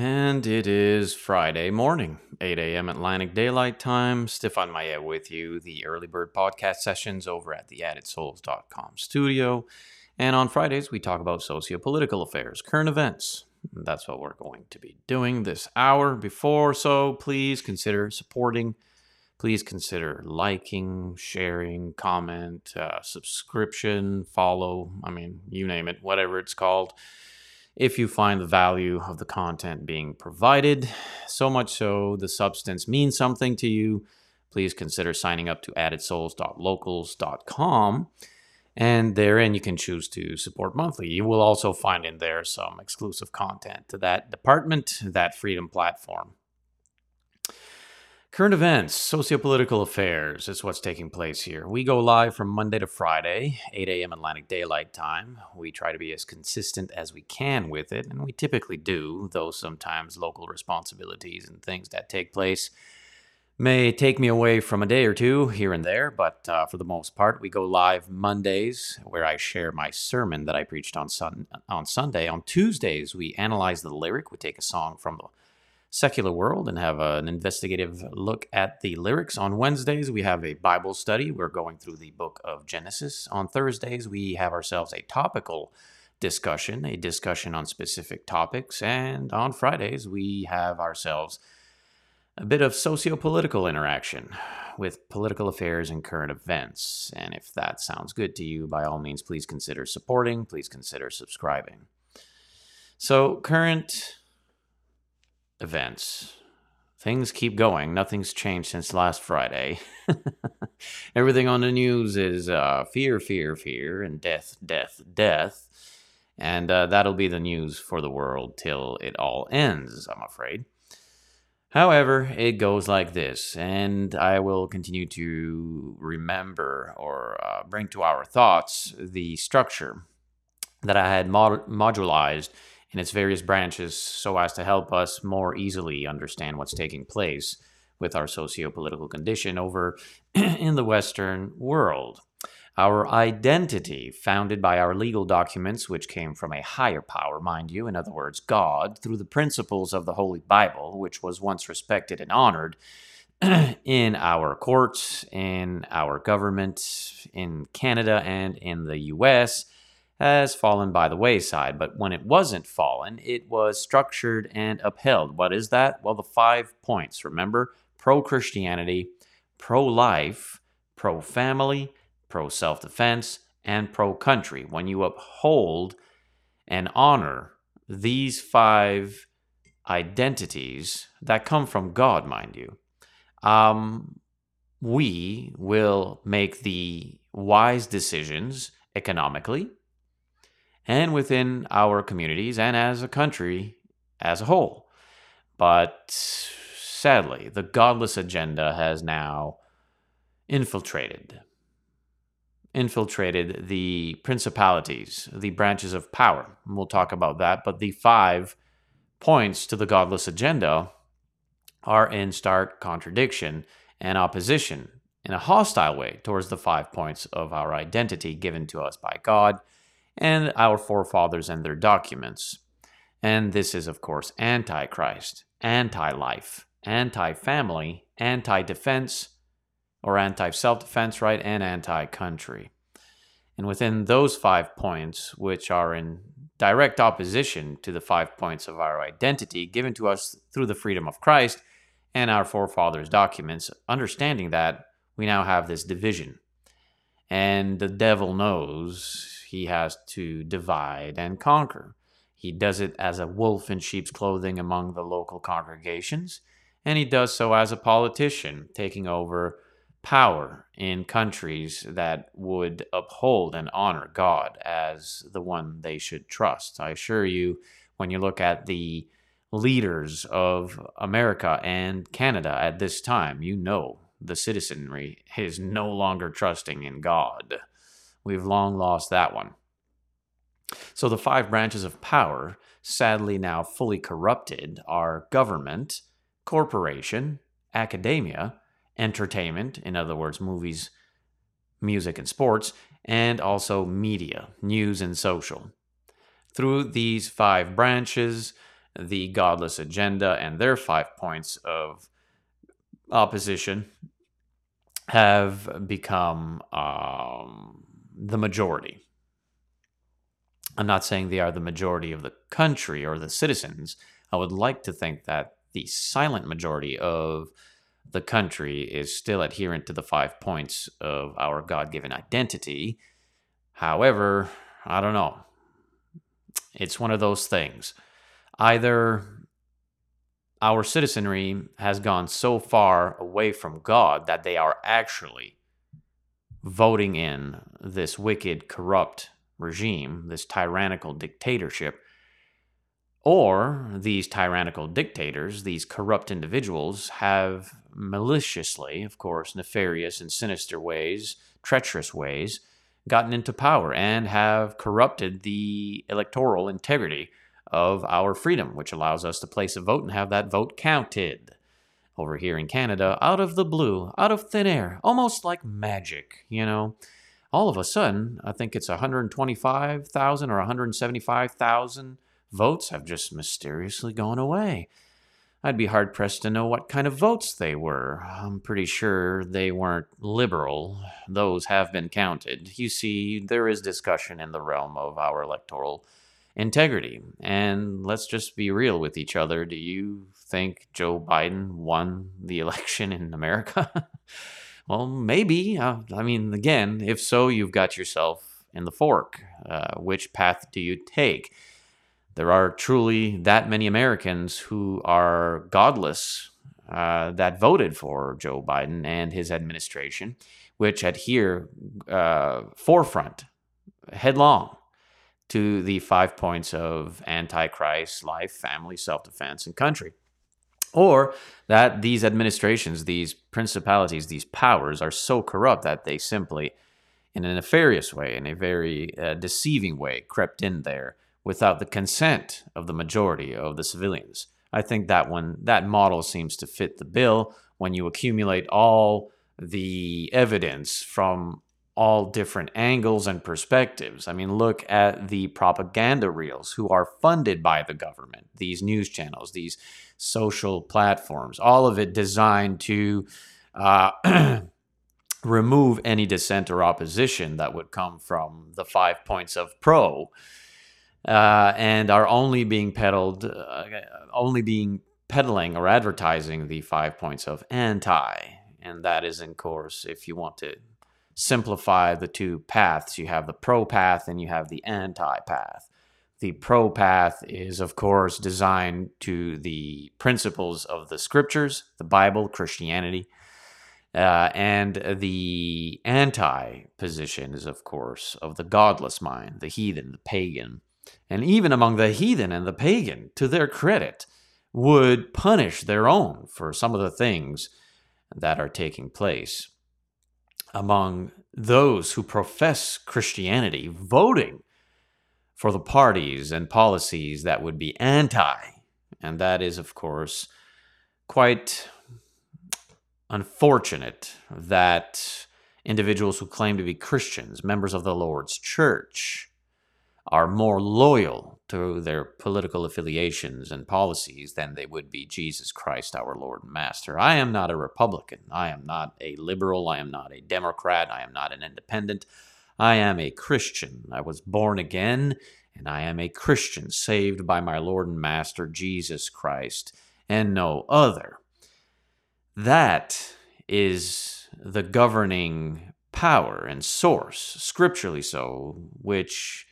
And it is Friday morning, 8 a.m. Atlantic Daylight Time. Stefan Maya with you, the Early Bird podcast sessions over at the AddedSouls.com studio. And on Fridays, we talk about socio political affairs, current events. That's what we're going to be doing this hour before. So please consider supporting. Please consider liking, sharing, comment, uh, subscription, follow. I mean, you name it, whatever it's called if you find the value of the content being provided. So much so the substance means something to you, please consider signing up to addedsouls.locals.com. And therein you can choose to support monthly. You will also find in there some exclusive content to that department, that freedom platform. Current events, sociopolitical affairs is what's taking place here. We go live from Monday to Friday, 8 a.m. Atlantic Daylight Time. We try to be as consistent as we can with it, and we typically do, though sometimes local responsibilities and things that take place may take me away from a day or two here and there, but uh, for the most part, we go live Mondays, where I share my sermon that I preached on, sun- on Sunday. On Tuesdays, we analyze the lyric, we take a song from the secular world and have an investigative look at the lyrics. On Wednesdays, we have a Bible study. We're going through the book of Genesis. On Thursdays, we have ourselves a topical discussion, a discussion on specific topics. And on Fridays, we have ourselves a bit of socio political interaction with political affairs and current events. And if that sounds good to you, by all means, please consider supporting, please consider subscribing. So, current events. Things keep going. Nothing's changed since last Friday. Everything on the news is uh, fear, fear, fear, and death, death, death. And uh, that'll be the news for the world till it all ends, I'm afraid. However, it goes like this, and I will continue to remember or uh, bring to our thoughts the structure that I had mod- modularized in its various branches so as to help us more easily understand what's taking place with our socio political condition over in the Western world. Our identity, founded by our legal documents, which came from a higher power, mind you, in other words, God, through the principles of the Holy Bible, which was once respected and honored in our courts, in our government, in Canada, and in the US, has fallen by the wayside. But when it wasn't fallen, it was structured and upheld. What is that? Well, the five points. Remember pro Christianity, pro life, pro family, pro self defense, and pro country. When you uphold and honor these five identities that come from God, mind you, um, we will make the wise decisions economically, and within our communities and as a country as a whole. But sadly, the godless agenda has now infiltrated infiltrated the principalities, the branches of power. We'll talk about that, but the five points to the godless agenda are in stark contradiction and opposition in a hostile way towards the five points of our identity given to us by God and our forefathers and their documents. And this is, of course, antichrist, anti life, anti family, anti defense, or anti self defense, right, and anti country. And within those five points, which are in direct opposition to the five points of our identity given to us through the freedom of Christ and our forefathers' documents, understanding that we now have this division. And the devil knows he has to divide and conquer. He does it as a wolf in sheep's clothing among the local congregations, and he does so as a politician, taking over power in countries that would uphold and honor God as the one they should trust. I assure you, when you look at the leaders of America and Canada at this time, you know the citizenry is no longer trusting in God. We've long lost that one. So the five branches of power, sadly now fully corrupted, are government, corporation, academia, entertainment, in other words, movies, music, and sports, and also media, news, and social. Through these five branches, the godless agenda and their five points of opposition have become um, the majority. I'm not saying they are the majority of the country or the citizens. I would like to think that the silent majority of the country is still adherent to the five points of our God given identity. However, I don't know. It's one of those things. Either our citizenry has gone so far away from God that they are actually voting in this wicked, corrupt regime, this tyrannical dictatorship, or these tyrannical dictators, these corrupt individuals, have maliciously, of course, nefarious and sinister ways, treacherous ways, gotten into power and have corrupted the electoral integrity of our freedom, which allows us to place a vote and have that vote counted. Over here in Canada, out of the blue, out of thin air, almost like magic, you know. All of a sudden, I think it's 125,000 or 175,000 votes have just mysteriously gone away. I'd be hard pressed to know what kind of votes they were. I'm pretty sure they weren't liberal. Those have been counted. You see, there is discussion in the realm of our electoral integrity. And let's just be real with each other. Do you think Joe Biden won the election in America? well, maybe. Uh, I mean, again, if so, you've got yourself in the fork. Uh, which path do you take? There are truly that many Americans who are godless uh, that voted for Joe Biden and his administration, which adhere uh, forefront, headlong to the five points of Antichrist, life, family, self defense, and country. Or that these administrations, these principalities, these powers are so corrupt that they simply, in a nefarious way, in a very uh, deceiving way, crept in there without the consent of the majority of the civilians. I think that one, that model seems to fit the bill when you accumulate all the evidence from all different angles and perspectives. I mean, look at the propaganda reels who are funded by the government, these news channels, these social platforms, all of it designed to uh, remove any dissent or opposition that would come from the five points of pro. Uh, and are only being peddled, uh, only being peddling or advertising the five points of anti. And that is, in course, if you want to simplify the two paths. You have the pro path and you have the anti path. The pro path is, of course, designed to the principles of the scriptures, the Bible, Christianity. Uh, and the anti position is, of course, of the godless mind, the heathen, the pagan. And even among the heathen and the pagan, to their credit, would punish their own for some of the things that are taking place among those who profess Christianity voting for the parties and policies that would be anti. And that is, of course, quite unfortunate that individuals who claim to be Christians, members of the Lord's church, are more loyal to their political affiliations and policies than they would be Jesus Christ, our Lord and Master. I am not a Republican. I am not a liberal. I am not a Democrat. I am not an independent. I am a Christian. I was born again, and I am a Christian, saved by my Lord and Master Jesus Christ, and no other. That is the governing power and source, scripturally so, which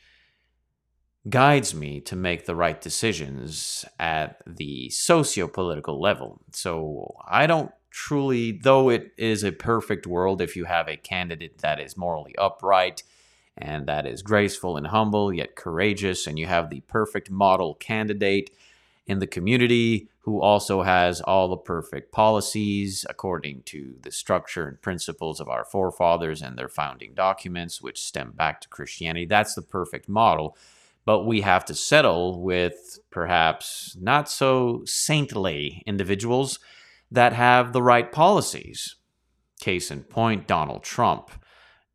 guides me to make the right decisions at the socio political level. So I don't truly, though it is a perfect world if you have a candidate that is morally upright and that is graceful and humble, yet courageous, and you have the perfect model candidate in the community who also has all the perfect policies according to the structure and principles of our forefathers and their founding documents, which stem back to Christianity. That's the perfect model but we have to settle with perhaps not so saintly individuals that have the right policies. Case in point, Donald Trump.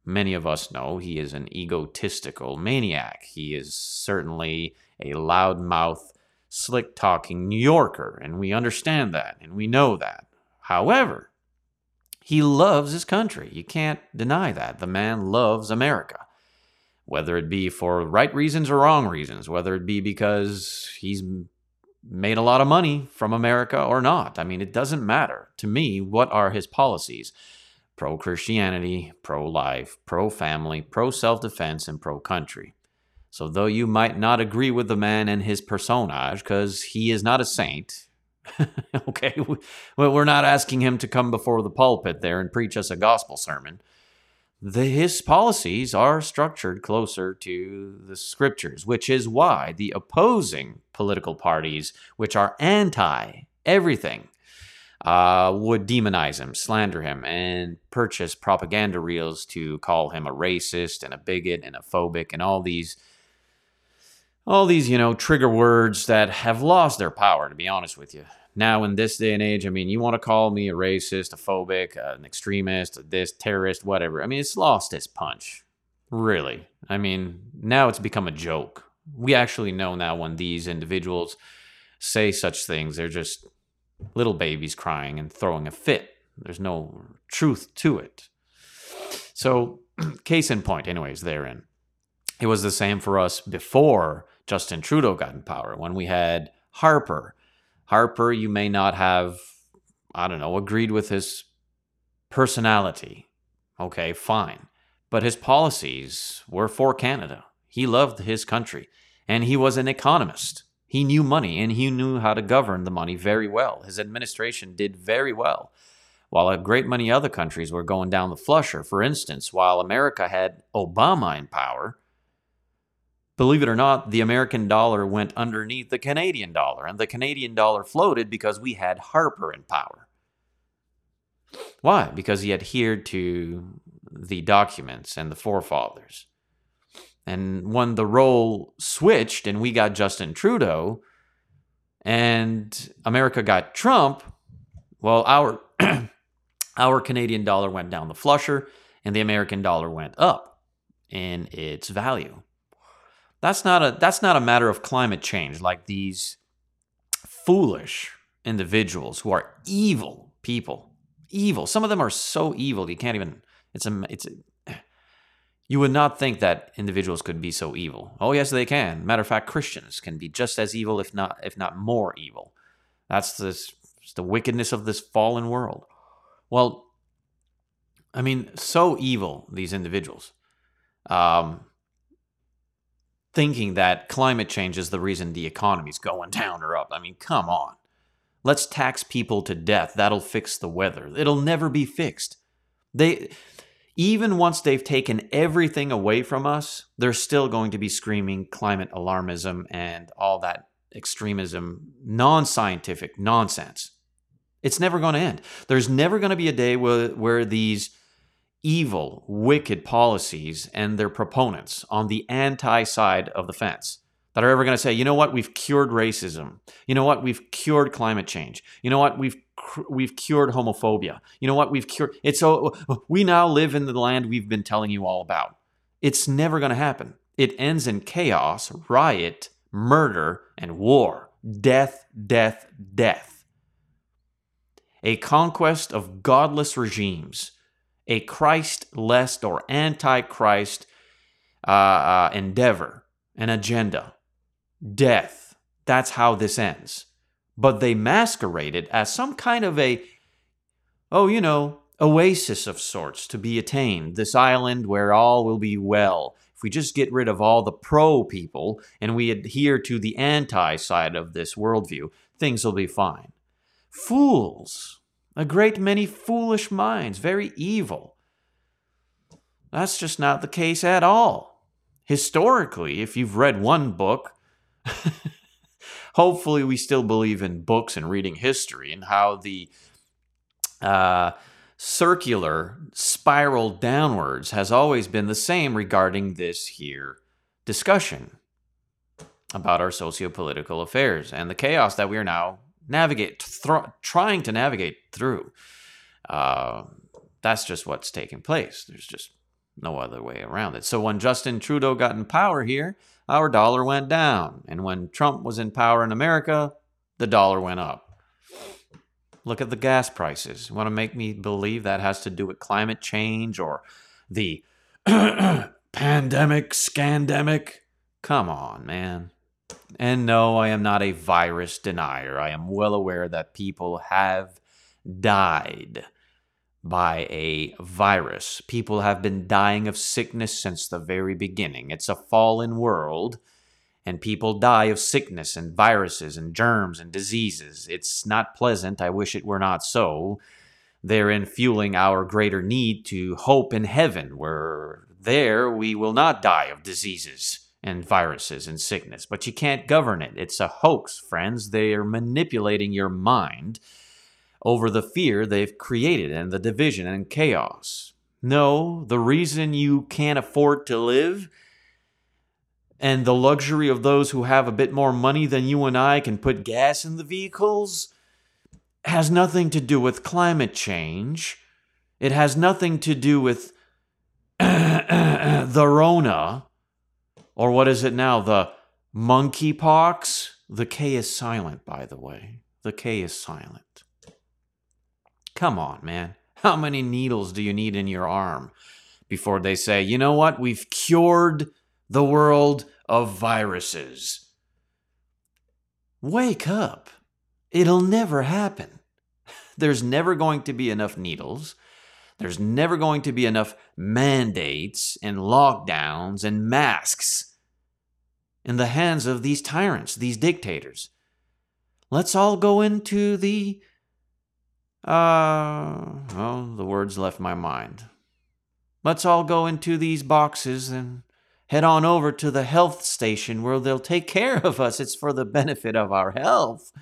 Many of us know he is an egotistical maniac. He is certainly a loudmouth, slick talking New Yorker, and we understand that and we know that. However, he loves his country. You can't deny that. The man loves America. Whether it be for right reasons or wrong reasons, whether it be because he's made a lot of money from America or not. I mean, it doesn't matter. To me, what are his policies? Pro Christianity, pro life, pro family, pro self defense, and pro country. So, though you might not agree with the man and his personage, because he is not a saint, okay, we're not asking him to come before the pulpit there and preach us a gospel sermon the, his policies are structured closer to the scriptures, which is why the opposing political parties, which are anti everything, uh, would demonize him, slander him, and purchase propaganda reels to call him a racist and a bigot and a phobic and all these all these, you know, trigger words that have lost their power, to be honest with you now in this day and age, I mean, you want to call me a racist, a phobic, uh, an extremist, this terrorist, whatever. I mean, it's lost its punch. Really. I mean, now it's become a joke. We actually know now when these individuals say such things, they're just little babies crying and throwing a fit. There's no truth to it. So, case in point, anyways, therein. It was the same for us before Justin Trudeau got in power, when we had Harper Harper, you may not have, I don't know, agreed with his personality. Okay, fine. But his policies were for Canada. He loved his country. And he was an economist. He knew money and he knew how to govern the money very well. His administration did very well. While a great many other countries were going down the flusher, for instance, while America had Obama in power, Believe it or not, the American dollar went underneath the Canadian dollar, and the Canadian dollar floated because we had Harper in power. Why? Because he adhered to the documents and the forefathers. And when the role switched and we got Justin Trudeau and America got Trump, well, our our Canadian dollar went down the flusher and the American dollar went up in its value. That's not a that's not a matter of climate change like these foolish individuals who are evil people. Evil. Some of them are so evil you can't even it's a it's a, you would not think that individuals could be so evil. Oh yes, they can. Matter of fact, Christians can be just as evil if not if not more evil. That's this the wickedness of this fallen world. Well, I mean, so evil these individuals. Um, thinking that climate change is the reason the economy's going down or up. I mean, come on. Let's tax people to death. That'll fix the weather. It'll never be fixed. They even once they've taken everything away from us, they're still going to be screaming climate alarmism and all that extremism, non-scientific nonsense. It's never going to end. There's never going to be a day where, where these evil, wicked policies and their proponents on the anti side of the fence that are ever going to say, you know what, we've cured racism. You know what, we've cured climate change. You know what, we've we've cured homophobia. You know what, we've cured. It's so we now live in the land we've been telling you all about. It's never going to happen. It ends in chaos, riot, murder, and war. Death, death, death. A conquest of godless regimes a Christ-less or anti-Christ uh, uh, endeavor, an agenda, death. That's how this ends. But they masquerade it as some kind of a, oh, you know, oasis of sorts to be attained, this island where all will be well. If we just get rid of all the pro people and we adhere to the anti side of this worldview, things will be fine. Fools! A great many foolish minds, very evil. That's just not the case at all. Historically, if you've read one book, hopefully we still believe in books and reading history and how the uh, circular spiral downwards has always been the same regarding this here discussion about our socio-political affairs and the chaos that we are now navigate, th- trying to navigate through. Uh, that's just what's taking place. There's just No other way around it. So when Justin Trudeau got in power here, our dollar went down. And when Trump was in power in America, the dollar went up. Look at the gas prices. You want to make me believe that has to do with climate change or the pandemic, scandemic? Come on, man. And no, I am not a virus denier. I am well aware that people have died by a virus. People have been dying of sickness since the very beginning. It's a fallen world, and people die of sickness and viruses and germs and diseases. It's not pleasant. I wish it were not so. Therein fueling our greater need to hope in heaven, where there we will not die of diseases and viruses and sickness. But you can't govern it. It's a hoax, friends. They are manipulating your mind over the fear they've created and the division and chaos. No, the reason you can't afford to live and the luxury of those who have a bit more money than you and I can put gas in the vehicles has nothing to do with climate change. It has nothing to do with the Rona, or what is it now? The monkeypox? The K is silent, by the way. The K is silent. Come on, man. How many needles do you need in your arm before they say, you know what? We've cured the world of viruses. Wake up. It'll never happen. There's never going to be enough needles. There's never going to be enough mandates and lockdowns and masks in the hands of these tyrants, these dictators. Let's all go into the uh, well, the words left my mind. Let's all go into these boxes and head on over to the health station where they'll take care of us. It's for the benefit of our health.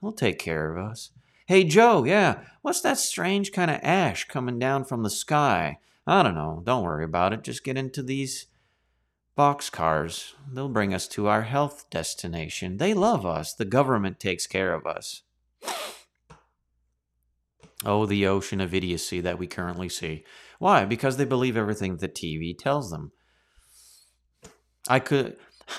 They'll take care of us. Hey, Joe, yeah, what's that strange kind of ash coming down from the sky? I don't know. Don't worry about it. Just get into these box cars. They'll bring us to our health destination. They love us. The government takes care of us. Oh, the ocean of idiocy that we currently see. Why? Because they believe everything the TV tells them. I could.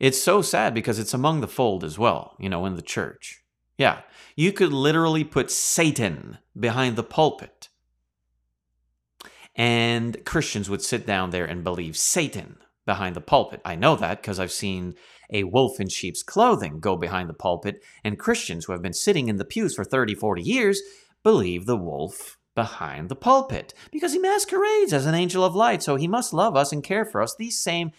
It's so sad because it's among the fold as well, you know, in the church. Yeah, you could literally put Satan behind the pulpit. And Christians would sit down there and believe Satan behind the pulpit. I know that because I've seen a wolf in sheep's clothing go behind the pulpit, and Christians who have been sitting in the pews for 30, 40 years believe the wolf behind the pulpit because he masquerades as an angel of light, so he must love us and care for us. These same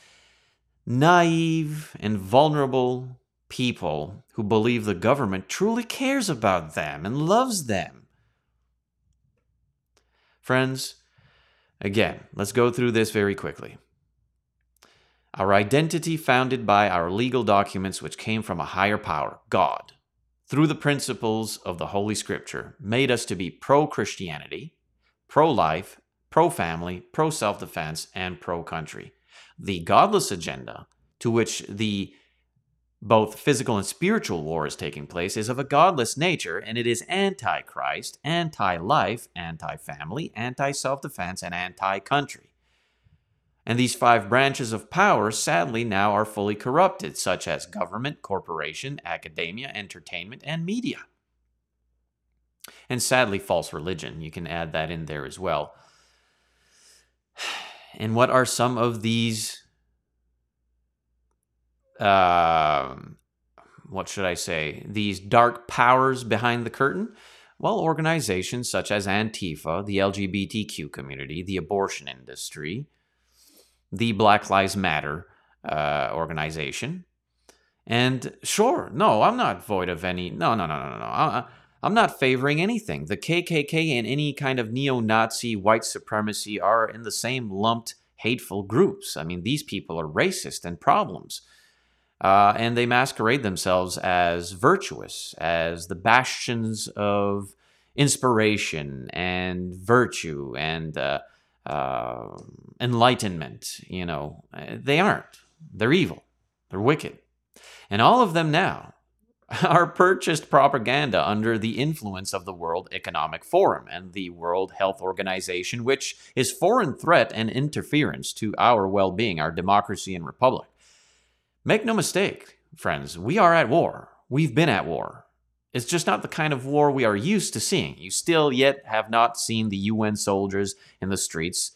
naive and vulnerable people who believe the government truly cares about them and loves them. Friends, again, let's go through this very quickly. Our identity founded by our legal documents, which came from a higher power, God, through the principles of the Holy Scripture, made us to be pro Christianity, pro life, pro family, pro self defense, and pro country. The godless agenda, to which the both physical and spiritual war is taking place, is of a godless nature, and it is anti Christ, anti life, anti family, anti self defense, and anti country. And these five branches of power, sadly, now are fully corrupted, such as government, corporation, academia, entertainment, and media. And sadly, false religion. You can add that in there as well. And what are some of these? Uh, what should I say? These dark powers behind the curtain? Well, organizations such as Antifa, the LGBTQ community, the abortion industry, the Black Lives Matter uh, organization. And sure, no, I'm not void of any. No, no, no, no, no. I, I'm not favoring anything. The KKK and any kind of neo Nazi white supremacy are in the same lumped hateful groups. I mean, these people are racist and problems. Uh, and they masquerade themselves as virtuous, as the bastions of inspiration and virtue and uh, uh, enlightenment. You know, they aren't. They're evil. They're wicked. And all of them now are purchased propaganda under the influence of the World Economic Forum and the World Health Organization, which is foreign threat and interference to our well being, our democracy and republic. Make no mistake, friends, we are at war. We've been at war. It's just not the kind of war we are used to seeing. You still yet have not seen the UN soldiers in the streets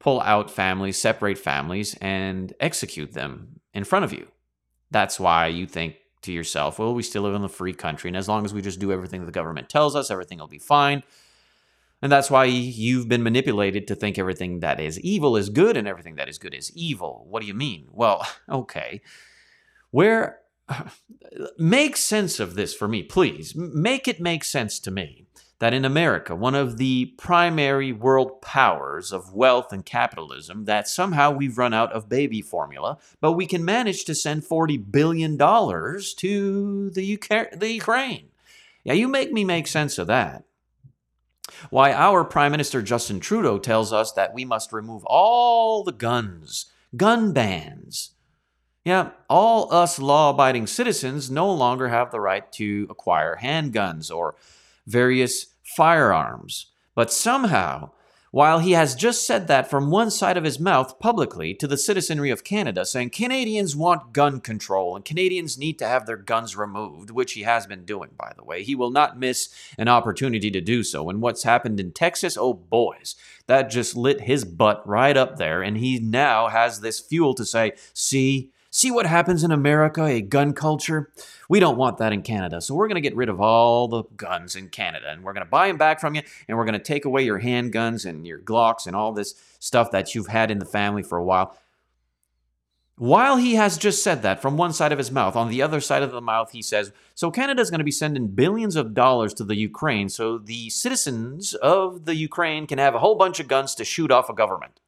pull out families, separate families, and execute them in front of you. That's why you think to yourself, well, we still live in a free country, and as long as we just do everything the government tells us, everything will be fine. And that's why you've been manipulated to think everything that is evil is good and everything that is good is evil. What do you mean? Well, okay. Where make sense of this for me, please. Make it make sense to me that in America, one of the primary world powers of wealth and capitalism, that somehow we've run out of baby formula, but we can manage to send $40 billion to the, UK- the Ukraine. Yeah, you make me make sense of that. Why our Prime Minister Justin Trudeau tells us that we must remove all the guns, gun bans, yeah, all us law abiding citizens no longer have the right to acquire handguns or various firearms. But somehow, while he has just said that from one side of his mouth publicly to the citizenry of Canada, saying Canadians want gun control and Canadians need to have their guns removed, which he has been doing, by the way, he will not miss an opportunity to do so. And what's happened in Texas, oh boys, that just lit his butt right up there. And he now has this fuel to say, see, See what happens in America, a gun culture? We don't want that in Canada. So we're going to get rid of all the guns in Canada and we're going to buy them back from you and we're going to take away your handguns and your Glocks and all this stuff that you've had in the family for a while. While he has just said that from one side of his mouth, on the other side of the mouth, he says, So Canada is going to be sending billions of dollars to the Ukraine so the citizens of the Ukraine can have a whole bunch of guns to shoot off a government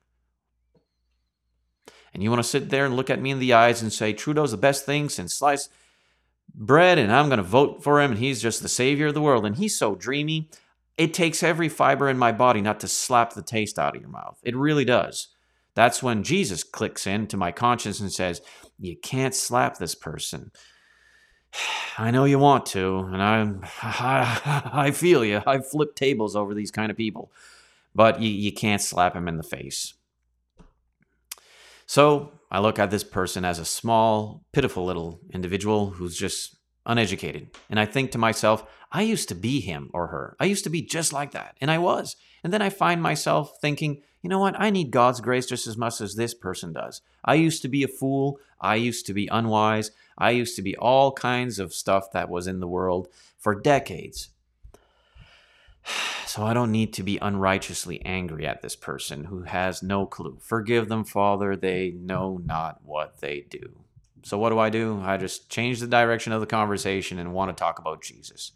and you want to sit there and look at me in the eyes and say Trudeau's the best thing since sliced bread and I'm going to vote for him and he's just the savior of the world and he's so dreamy. It takes every fiber in my body not to slap the taste out of your mouth. It really does. That's when Jesus clicks into my conscience and says, You can't slap this person. I know you want to, and I, I, I feel you. I flip tables over these kind of people, but you, you can't slap him in the face. So I look at this person as a small, pitiful little individual who's just uneducated. And I think to myself, I used to be him or her. I used to be just like that. And I was. And then I find myself thinking, you know what? I need God's grace just as much as this person does. I used to be a fool. I used to be unwise. I used to be all kinds of stuff that was in the world for decades. So I don't need to be unrighteously angry at this person who has no clue. Forgive them, Father, they know not what they do. So what do I do? I just change the direction of the conversation and want to talk about Jesus.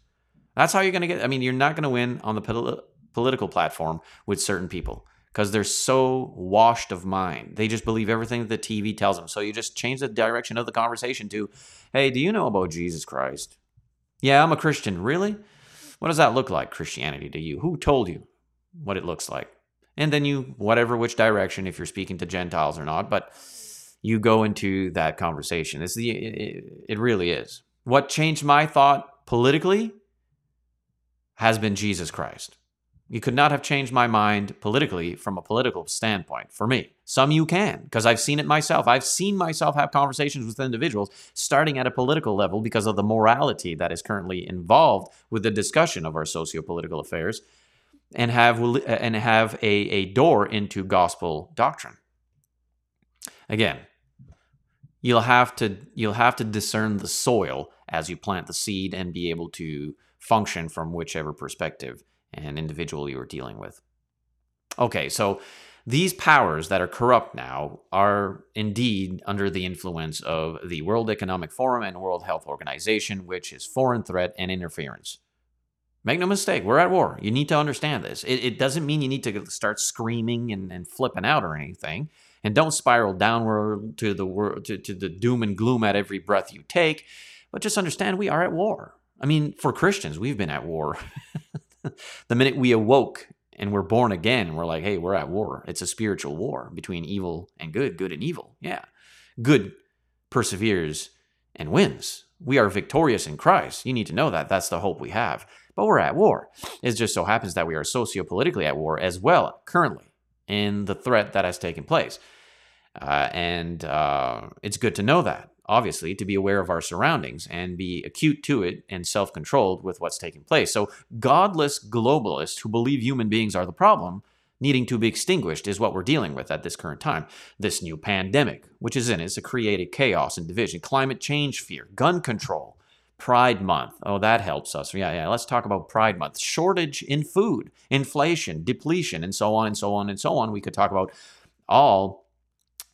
That's how you're going to get I mean, you're not going to win on the pol- political platform with certain people because they're so washed of mind. They just believe everything that the TV tells them. So you just change the direction of the conversation to, "Hey, do you know about Jesus Christ?" "Yeah, I'm a Christian." "Really?" What does that look like, Christianity, to you? Who told you what it looks like? And then you, whatever which direction, if you're speaking to Gentiles or not, but you go into that conversation. It's the, it, it really is. What changed my thought politically has been Jesus Christ. You could not have changed my mind politically from a political standpoint for me. Some you can, because I've seen it myself. I've seen myself have conversations with individuals starting at a political level because of the morality that is currently involved with the discussion of our socio-political affairs and have and have a, a door into gospel doctrine. Again, you'll have to you'll have to discern the soil as you plant the seed and be able to function from whichever perspective and individual you are dealing with. Okay, so these powers that are corrupt now are indeed under the influence of the World Economic Forum and World Health Organization, which is foreign threat and interference. Make no mistake, we're at war. You need to understand this. It, it doesn't mean you need to start screaming and, and, flipping out or anything. And don't spiral downward to the to, to the doom and gloom at every breath you take. But just understand we are at war. I mean, for Christians, we've been at war the minute we awoke and we're born again, we're like, hey, we're at war. It's a spiritual war between evil and good, good and evil. Yeah. Good perseveres and wins. We are victorious in Christ. You need to know that. That's the hope we have. But we're at war. It just so happens that we are sociopolitically at war as well, currently, in the threat that has taken place. Uh, and uh, it's good to know that, obviously, to be aware of our surroundings and be acute to it and self controlled with what's taking place. So, godless globalists who believe human beings are the problem needing to be extinguished is what we're dealing with at this current time. This new pandemic, which is in is a created chaos and division, climate change fear, gun control, Pride Month. Oh, that helps us. Yeah, yeah. Let's talk about Pride Month. Shortage in food, inflation, depletion, and so on and so on and so on. We could talk about all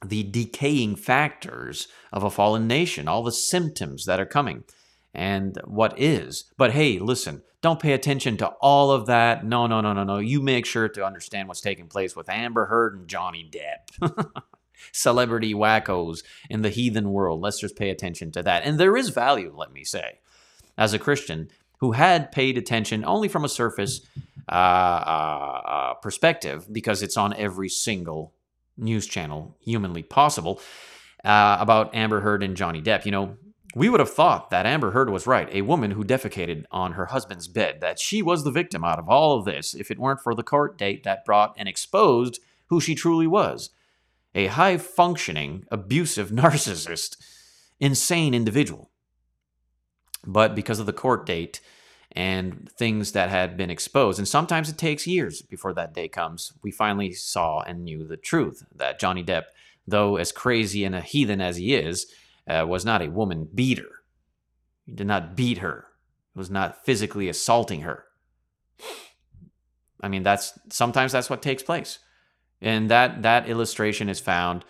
the decaying factors of a fallen nation, all the symptoms that are coming, and what is. But hey, listen, don't pay attention to all of that. No, no, no, no, no. You make sure to understand what's taking place with Amber Heard and Johnny Depp. Celebrity wackos in the heathen world. Let's just pay attention to that. And there is value, let me say, as a Christian who had paid attention only from a surface uh, uh, uh, perspective because it's on every single news channel humanly possible uh, about Amber Heard and Johnny Depp. You know, we would have thought that Amber Heard was right, a woman who defecated on her husband's bed, that she was the victim out of all of this if it weren't for the court date that brought and exposed who she truly was a high functioning, abusive narcissist, insane individual. But because of the court date and things that had been exposed, and sometimes it takes years before that day comes, we finally saw and knew the truth that Johnny Depp, though as crazy and a heathen as he is, uh, was not a woman beater. He did not beat her. He was not physically assaulting her. I mean, that's sometimes that's what takes place, and that that illustration is found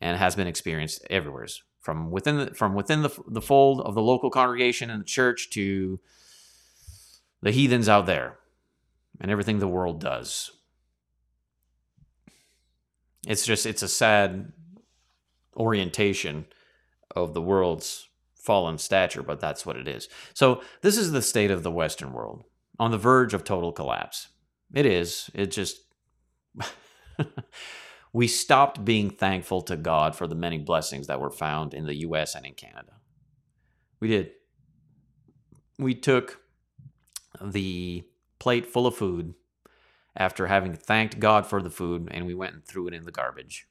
and has been experienced everywhere, from within the from within the the fold of the local congregation and the church to the heathens out there, and everything the world does. It's just it's a sad orientation of the world's fallen stature, but that's what it is. So, this is the state of the Western world on the verge of total collapse. It is. It just. we stopped being thankful to God for the many blessings that were found in the US and in Canada. We did. We took the plate full of food after having thanked God for the food and we went and threw it in the garbage.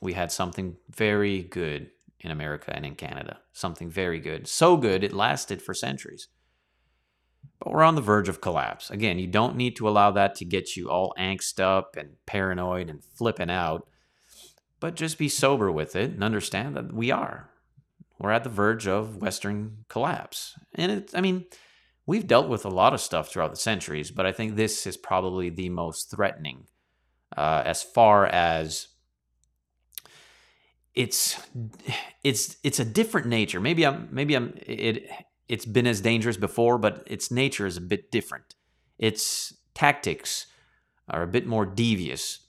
We had something very good in America and in Canada. Something very good. So good, it lasted for centuries. But we're on the verge of collapse. Again, you don't need to allow that to get you all angst up and paranoid and flipping out. But just be sober with it and understand that we are. We're at the verge of Western collapse. And it's, I mean, we've dealt with a lot of stuff throughout the centuries, but I think this is probably the most threatening uh, as far as it's it's it's a different nature. Maybe I'm maybe I'm it it's been as dangerous before, but its nature is a bit different. Its tactics are a bit more devious.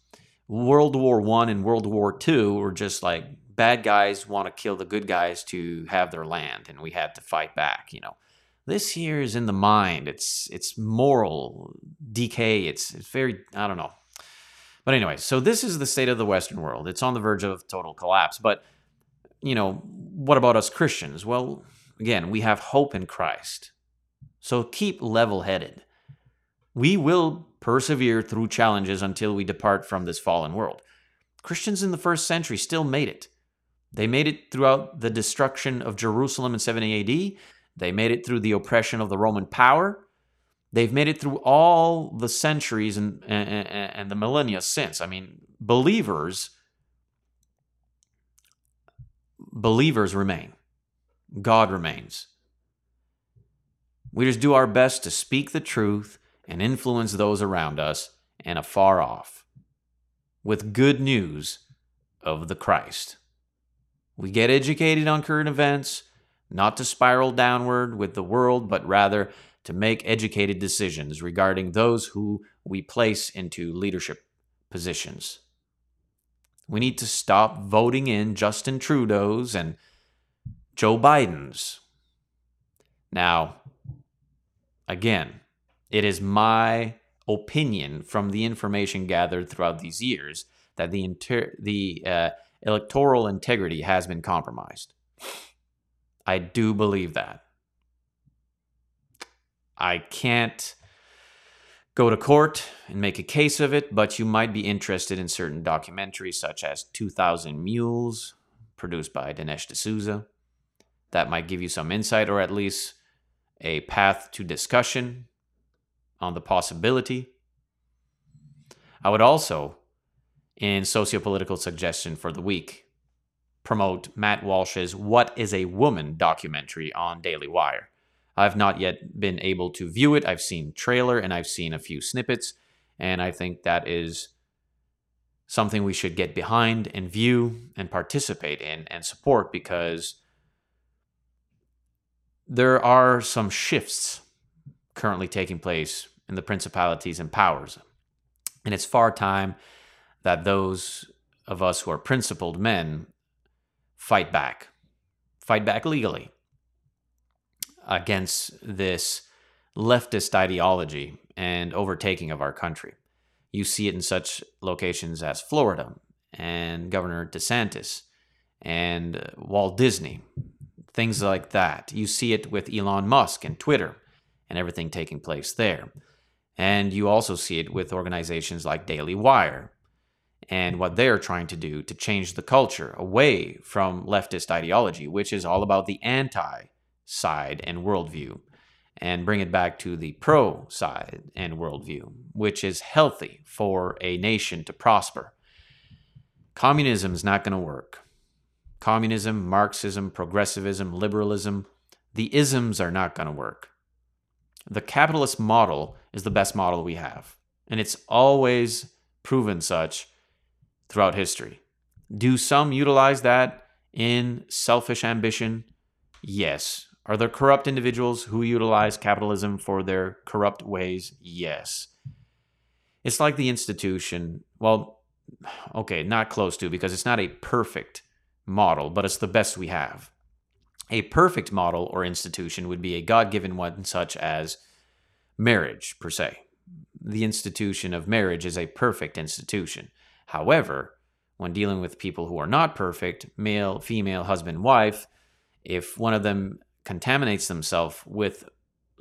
World War One and World War Two were just like bad guys want to kill the good guys to have their land, and we had to fight back. You know, this here is in the mind. It's it's moral decay. It's it's very I don't know. But anyway, so this is the state of the Western world. It's on the verge of total collapse. But, you know, what about us Christians? Well, again, we have hope in Christ. So keep level headed. We will persevere through challenges until we depart from this fallen world. Christians in the first century still made it. They made it throughout the destruction of Jerusalem in 70 AD. They made it through the oppression of the Roman power. They've made it through all the centuries and, and, and the millennia since. I mean, believers believers remain. God remains. We just do our best to speak the truth and influence those around us and afar off with good news of the Christ. We get educated on current events, not to spiral downward with the world, but rather to make educated decisions regarding those who we place into leadership positions. We need to stop voting in Justin Trudeau's and Joe Biden's. Now, again, it is my opinion from the information gathered throughout these years that the inter- the uh, electoral integrity has been compromised. I do believe that. I can't go to court and make a case of it, but you might be interested in certain documentaries such as 2000 Mules, produced by Dinesh D'Souza. That might give you some insight or at least a path to discussion on the possibility. I would also, in sociopolitical suggestion for the week, promote Matt Walsh's What is a Woman documentary on Daily Wire. I've not yet been able to view it. I've seen trailer and I've seen a few snippets, and I think that is something we should get behind and view and participate in and support because there are some shifts currently taking place in the principalities and powers. And it's far time that those of us who are principled men fight back, fight back legally against this leftist ideology and overtaking of our country. You see it in such locations as Florida and Governor DeSantis and Walt Disney, things like that. You see it with Elon Musk and Twitter and everything taking place there. And you also see it with organizations like Daily Wire and what they're trying to do to change the culture away from leftist ideology, which is all about the anti side and worldview, and bring it back to the pro side and worldview, which is healthy for a nation to prosper. Communism is not going to work. Communism, Marxism, progressivism, liberalism, the isms are not going to work. The capitalist model is the best model we have, and it's always proven such throughout history. Do some utilize that in selfish ambition? Yes. Are there corrupt individuals who utilize capitalism for their corrupt ways? Yes. It's like the institution. Well, okay, not close to because it's not a perfect model, but it's the best we have. A perfect model or institution would be a God given one, such as marriage, per se. The institution of marriage is a perfect institution. However, when dealing with people who are not perfect, male, female, husband, wife, if one of them contaminates themselves with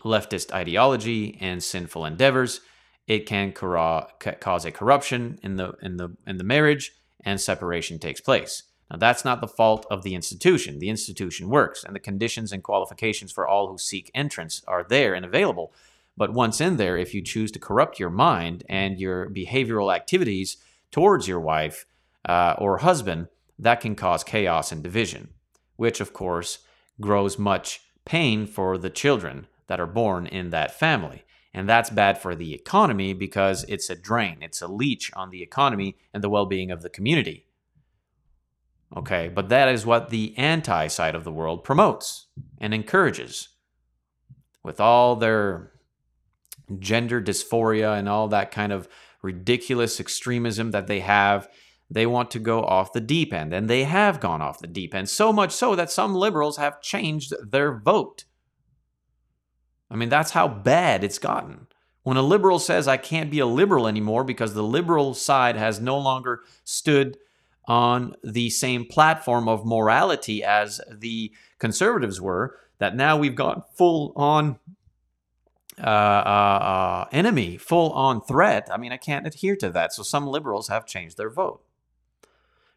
leftist ideology and sinful endeavors, it can cause a corruption in the in the in the marriage and separation takes place. Now that's not the fault of the institution. The institution works and the conditions and qualifications for all who seek entrance are there and available. But once in there, if you choose to corrupt your mind and your behavioral activities towards your wife uh, or husband, that can cause chaos and division, which of course grows much pain for the children that are born in that family. And that's bad for the economy because it's a drain, it's a leech on the economy and the well being of the community. Okay, but that is what the anti side of the world promotes and encourages. With all their gender dysphoria and all that kind of ridiculous extremism that they have they want to go off the deep end, and they have gone off the deep end, so much so that some liberals have changed their vote. I mean, that's how bad it's gotten. When a liberal says, I can't be a liberal anymore because the liberal side has no longer stood on the same platform of morality as the conservatives were, that now we've got full on uh, uh, uh, enemy, full on threat. I mean, I can't adhere to that. So some liberals have changed their vote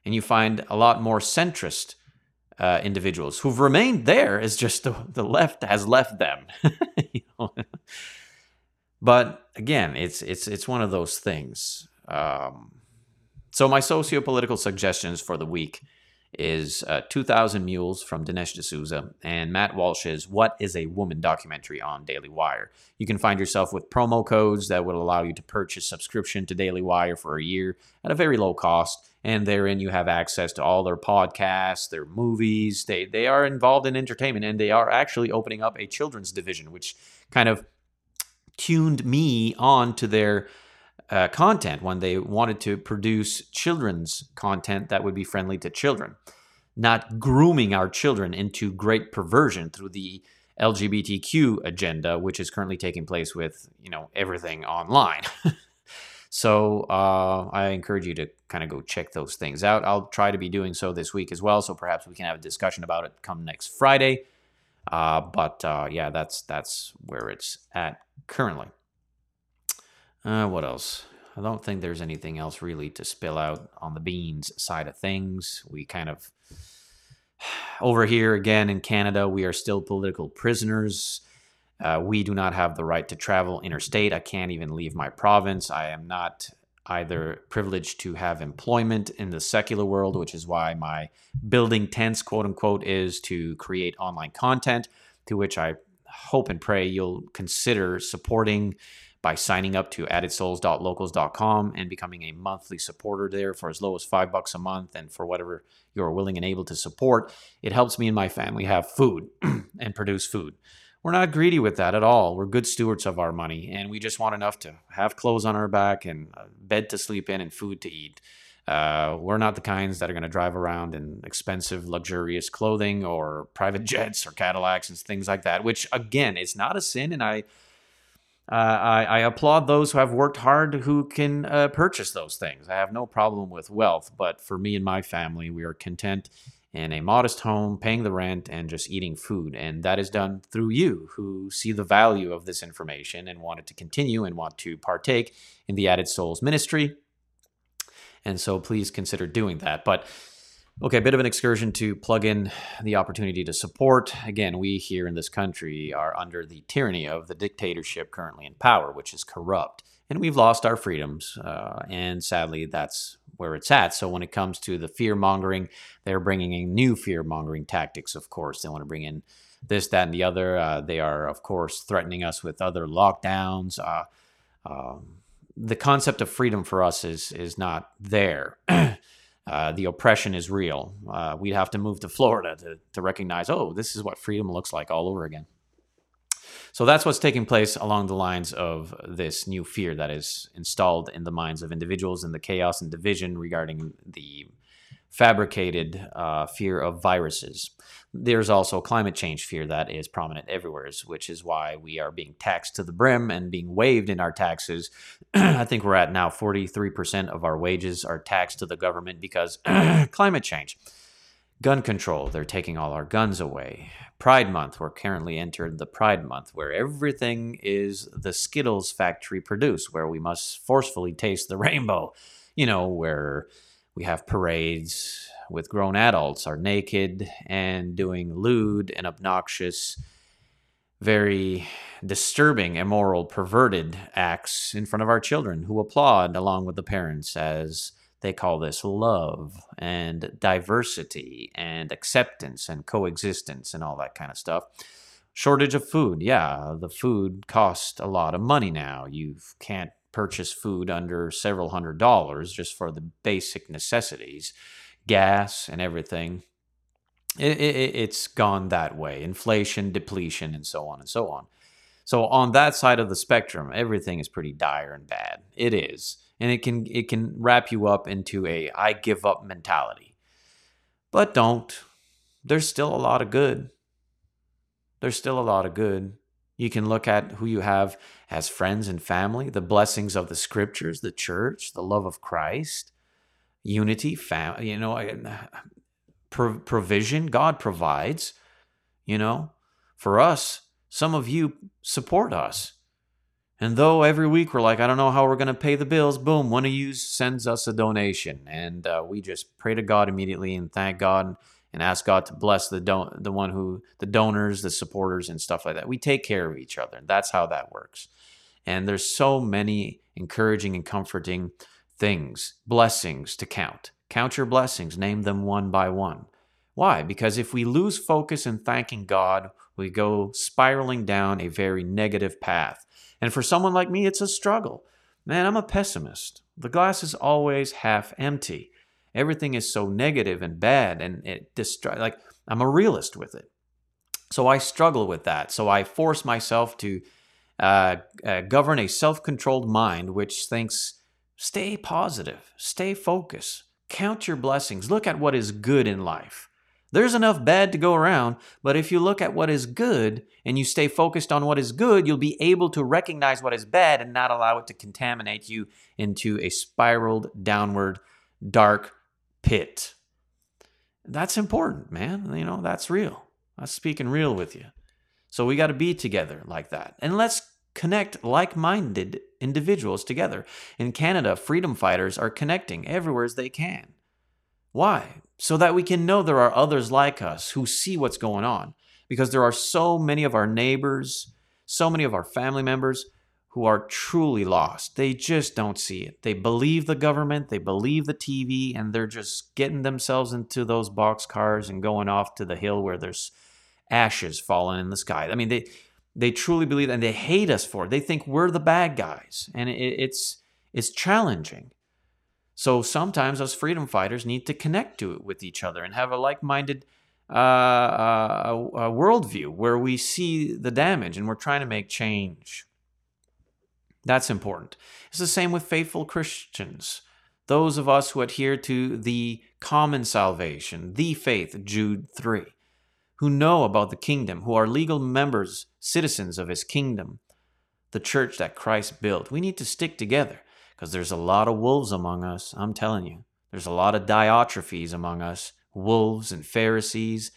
and you find a lot more centrist uh, individuals who've remained there. Is just the, the left has left them. you know? But again, it's it's it's one of those things. Um, so my socio-political suggestions for the week is uh, 2000 Mules from Dinesh D'Souza and Matt Walsh's What is a Woman documentary on Daily Wire. You can find yourself with promo codes that would allow you to purchase subscription to Daily Wire for a year at a very low cost. And therein you have access to all their podcasts, their movies. They, they are involved in entertainment and they are actually opening up a children's division, which kind of tuned me on to their uh, content when they wanted to produce children's content that would be friendly to children, not grooming our children into great perversion through the LGBTQ agenda, which is currently taking place with you know everything online. so uh, I encourage you to kind of go check those things out. I'll try to be doing so this week as well, so perhaps we can have a discussion about it come next Friday. Uh, but uh, yeah, that's that's where it's at currently. Uh, what else? I don't think there's anything else really to spill out on the beans side of things. We kind of over here again in Canada, we are still political prisoners. Uh, we do not have the right to travel interstate. I can't even leave my province. I am not either privileged to have employment in the secular world, which is why my building tents, quote unquote, is to create online content, to which I hope and pray you'll consider supporting by signing up to addedsouls.locals.com and becoming a monthly supporter there for as low as five bucks a month and for whatever you're willing and able to support. It helps me and my family have food and produce food. We're not greedy with that at all. We're good stewards of our money, and we just want enough to have clothes on our back and a bed to sleep in and food to eat. Uh, we're not the kinds that are going to drive around in expensive, luxurious clothing or private jets or Cadillacs and things like that, which, again, is not a sin. And I, uh, I, I, applaud those who have worked hard who can uh, purchase those things. I have no problem with wealth, but for me and my family, we are content in a modest home, paying the rent, and just eating food. And that is done through you who see the value of this information and want it to continue and want to partake in the Added Souls ministry. And so please consider doing that. But okay, a bit of an excursion to plug in the opportunity to support. Again, we here in this country are under the tyranny of the dictatorship currently in power, which is corrupt. And we've lost our freedoms. Uh, and sadly, that's where it's at. So when it comes to the fear mongering, they're bringing in new fear mongering tactics. Of course, they want to bring in this, that, and the other. Uh, they are, of course, threatening us with other lockdowns. Uh, um, the concept of freedom for us is is not there. uh, the oppression is real. Uh, we'd have to move to Florida to, to recognize, oh, this is what freedom looks like all over again. So that's what's taking place along the lines of this new fear that is installed in the minds of individuals and the chaos and division regarding the fabricated uh, fear of viruses. There's also climate change fear that is prominent everywhere, which is why we are being taxed to the brim and being waived in our taxes. I think we're at now 43% of our wages are taxed to the government because climate change. Gun control, they're taking all our guns away. Pride Month, we're currently entered the Pride Month, where everything is the Skittles factory produce, where we must forcefully taste the rainbow. You know, where we have parades with grown adults are naked and doing lewd and obnoxious, very disturbing, immoral, perverted acts in front of our children who applaud along with the parents as they call this love and diversity and acceptance and coexistence and all that kind of stuff. Shortage of food. Yeah, the food costs a lot of money now. You can't purchase food under several hundred dollars just for the basic necessities, gas and everything. It, it, it's gone that way. Inflation, depletion, and so on and so on. So on that side of the spectrum, everything is pretty dire and bad. It is and it can it can wrap you up into a I give up mentality. But don't. There's still a lot of good. There's still a lot of good. You can look at who you have as friends and family, the blessings of the scriptures, the church, the love of Christ, unity, fam- you know, pro- provision God provides, you know. For us, some of you support us. And though every week we're like, I don't know how we're going to pay the bills, boom, one of you sends us a donation. And uh, we just pray to God immediately and thank God and ask God to bless the don- the one who, the donors, the supporters, and stuff like that. We take care of each other. And That's how that works. And there's so many encouraging and comforting things, blessings to count. Count your blessings, name them one by one. Why? Because if we lose focus in thanking God, we go spiraling down a very negative path. And for someone like me, it's a struggle. Man, I'm a pessimist. The glass is always half empty. Everything is so negative and bad, and it destroy. Like I'm a realist with it, so I struggle with that. So I force myself to uh, uh, govern a self-controlled mind, which thinks, stay positive, stay focused, count your blessings, look at what is good in life. There's enough bad to go around, but if you look at what is good and you stay focused on what is good, you'll be able to recognize what is bad and not allow it to contaminate you into a spiraled downward dark pit. That's important, man. You know, that's real. I'm speaking real with you. So we got to be together like that. And let's connect like minded individuals together. In Canada, freedom fighters are connecting everywhere as they can. Why? So that we can know there are others like us who see what's going on. Because there are so many of our neighbors, so many of our family members who are truly lost. They just don't see it. They believe the government, they believe the TV, and they're just getting themselves into those box cars and going off to the hill where there's ashes falling in the sky. I mean, they they truly believe and they hate us for it. They think we're the bad guys, and it, it's it's challenging. So sometimes us freedom fighters need to connect to it with each other and have a like-minded uh, uh, a worldview where we see the damage and we're trying to make change. That's important. It's the same with faithful Christians, those of us who adhere to the common salvation, the faith, Jude 3 who know about the kingdom, who are legal members, citizens of his kingdom, the church that Christ built. We need to stick together because there's a lot of wolves among us. I'm telling you, there's a lot of Diotrephes among us, wolves and Pharisees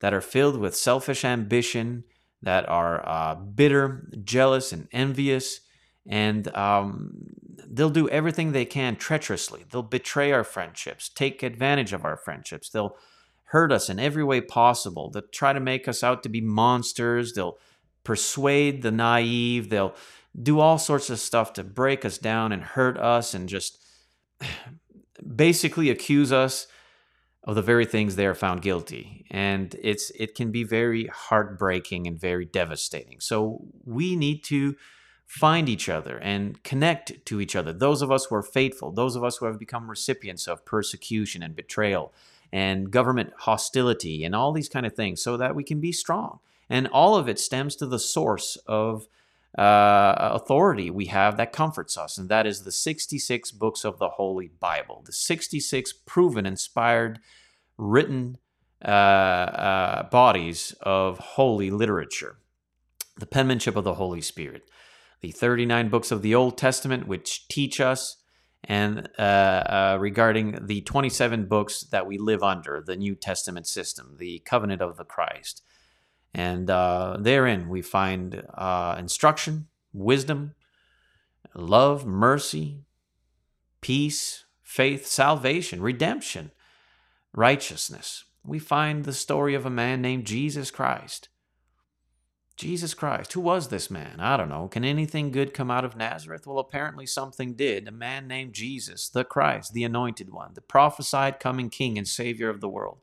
that are filled with selfish ambition, that are uh, bitter, jealous, and envious. And um, they'll do everything they can treacherously. They'll betray our friendships, take advantage of our friendships. They'll hurt us in every way possible. They'll try to make us out to be monsters. They'll persuade the naive. They'll do all sorts of stuff to break us down and hurt us and just basically accuse us of the very things they are found guilty and it's it can be very heartbreaking and very devastating so we need to find each other and connect to each other those of us who are faithful those of us who have become recipients of persecution and betrayal and government hostility and all these kind of things so that we can be strong. And all of it stems to the source of uh, authority we have that comforts us, and that is the 66 books of the Holy Bible, the 66 proven, inspired, written uh, uh, bodies of holy literature, the penmanship of the Holy Spirit, the 39 books of the Old Testament, which teach us and uh, uh, regarding the 27 books that we live under, the New Testament system, the covenant of the Christ. And uh, therein we find uh, instruction, wisdom, love, mercy, peace, faith, salvation, redemption, righteousness. We find the story of a man named Jesus Christ Jesus Christ, who was this man? I don't know. Can anything good come out of Nazareth? Well, apparently something did. A man named Jesus, the Christ, the anointed one, the prophesied coming king and savior of the world.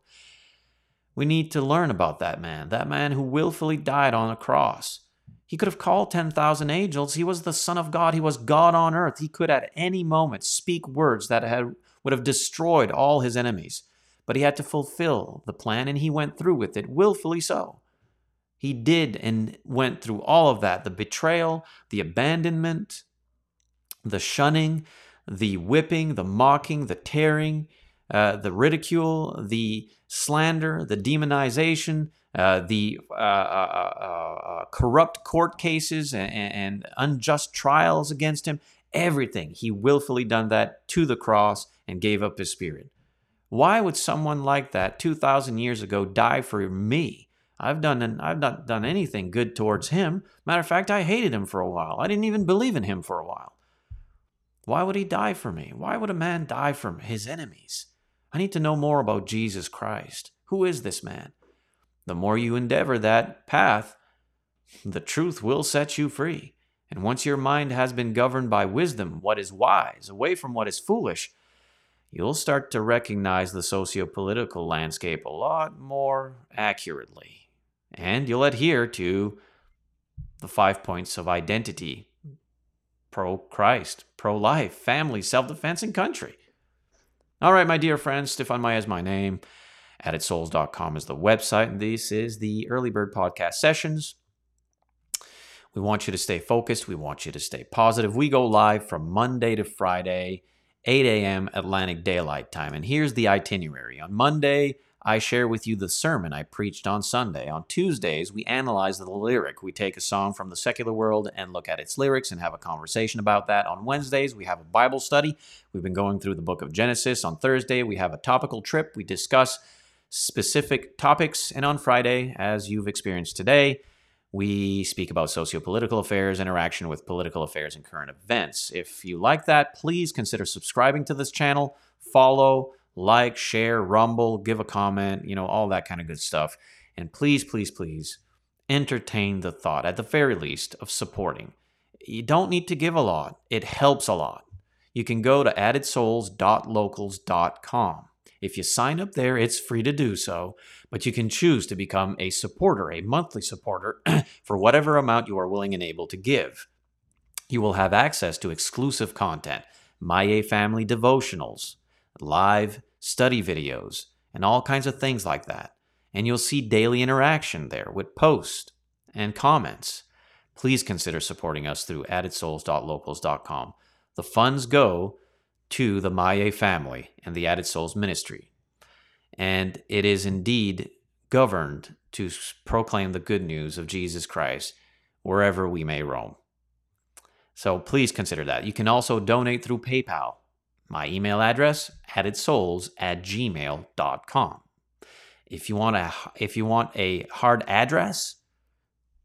We need to learn about that man, that man who willfully died on a cross. He could have called 10,000 angels. He was the Son of God. He was God on earth. He could at any moment speak words that had, would have destroyed all his enemies. But he had to fulfill the plan, and he went through with it, willfully so. He did and went through all of that the betrayal, the abandonment, the shunning, the whipping, the mocking, the tearing, uh, the ridicule, the slander, the demonization, uh, the uh, uh, uh, uh corrupt court cases and, and, unjust trials against him. Everything. He willfully done that to the cross and gave up his spirit. Why would someone like that 2,000 years ago die for me? I've done I've not done anything good towards him. Matter of fact, I hated him for a while. I didn't even believe in him for a while. Why would he die for me? Why would a man die for his enemies? I need to know more about Jesus Christ. Who is this man? The more you endeavor that path, the truth will set you free. And once your mind has been governed by wisdom, what is wise, away from what is foolish, you'll start to recognize the socio political landscape a lot more accurately and you'll adhere to the five points of identity pro Christ, pro life, family, self defense, and country. All right, my dear friends, Stefan Maya is my name. AddedSouls.com is the website, and this is the Early Bird Podcast Sessions. We want you to stay focused. We want you to stay positive. We go live from Monday to Friday, 8 a.m. Atlantic Daylight Time. And here's the itinerary. On Monday, I share with you the sermon I preached on Sunday. On Tuesdays, we analyze the lyric. We take a song from the secular world and look at its lyrics and have a conversation about that. On Wednesdays, we have a Bible study. We've been going through the book of Genesis. On Thursday, we have a topical trip. We discuss specific topics. And on Friday, as you've experienced today, We speak about socio-political affairs, interaction with political affairs, and current events. If you like that, please consider subscribing to this channel, follow, like, share, rumble, give a comment, you know, all that kind of good stuff. And please, please, please entertain the thought, at the very least, of supporting. You don't need to give a lot, it helps a lot. You can go to addedsouls.locals.com. If you sign up there, it's free to do so, but you can choose to become a supporter, a monthly supporter, for whatever amount you are willing and able to give. You will have access to exclusive content, MyA Family devotionals, live study videos, and all kinds of things like that. And you'll see daily interaction there with posts and comments. Please consider supporting us through addedsouls.locals.com. The funds go to the MyA family and the Added Souls ministry. And it is indeed governed to proclaim the good news of Jesus Christ wherever we may roam. So please consider that. You can also donate through PayPal. My email address, addedsouls at gmail.com. If you want a if you want a hard address,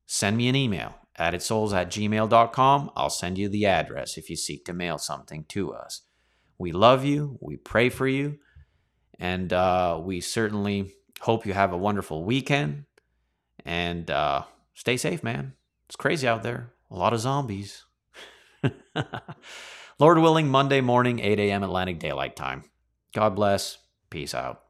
send me an email, addedsouls at gmail.com. I'll send you the address if you seek to mail something to us. We love you. We pray for you. And uh, we certainly hope you have a wonderful weekend. And uh, stay safe, man. It's crazy out there. A lot of zombies. Lord willing, Monday morning, 8 a.m. Atlantic Daylight Time. God bless. Peace out.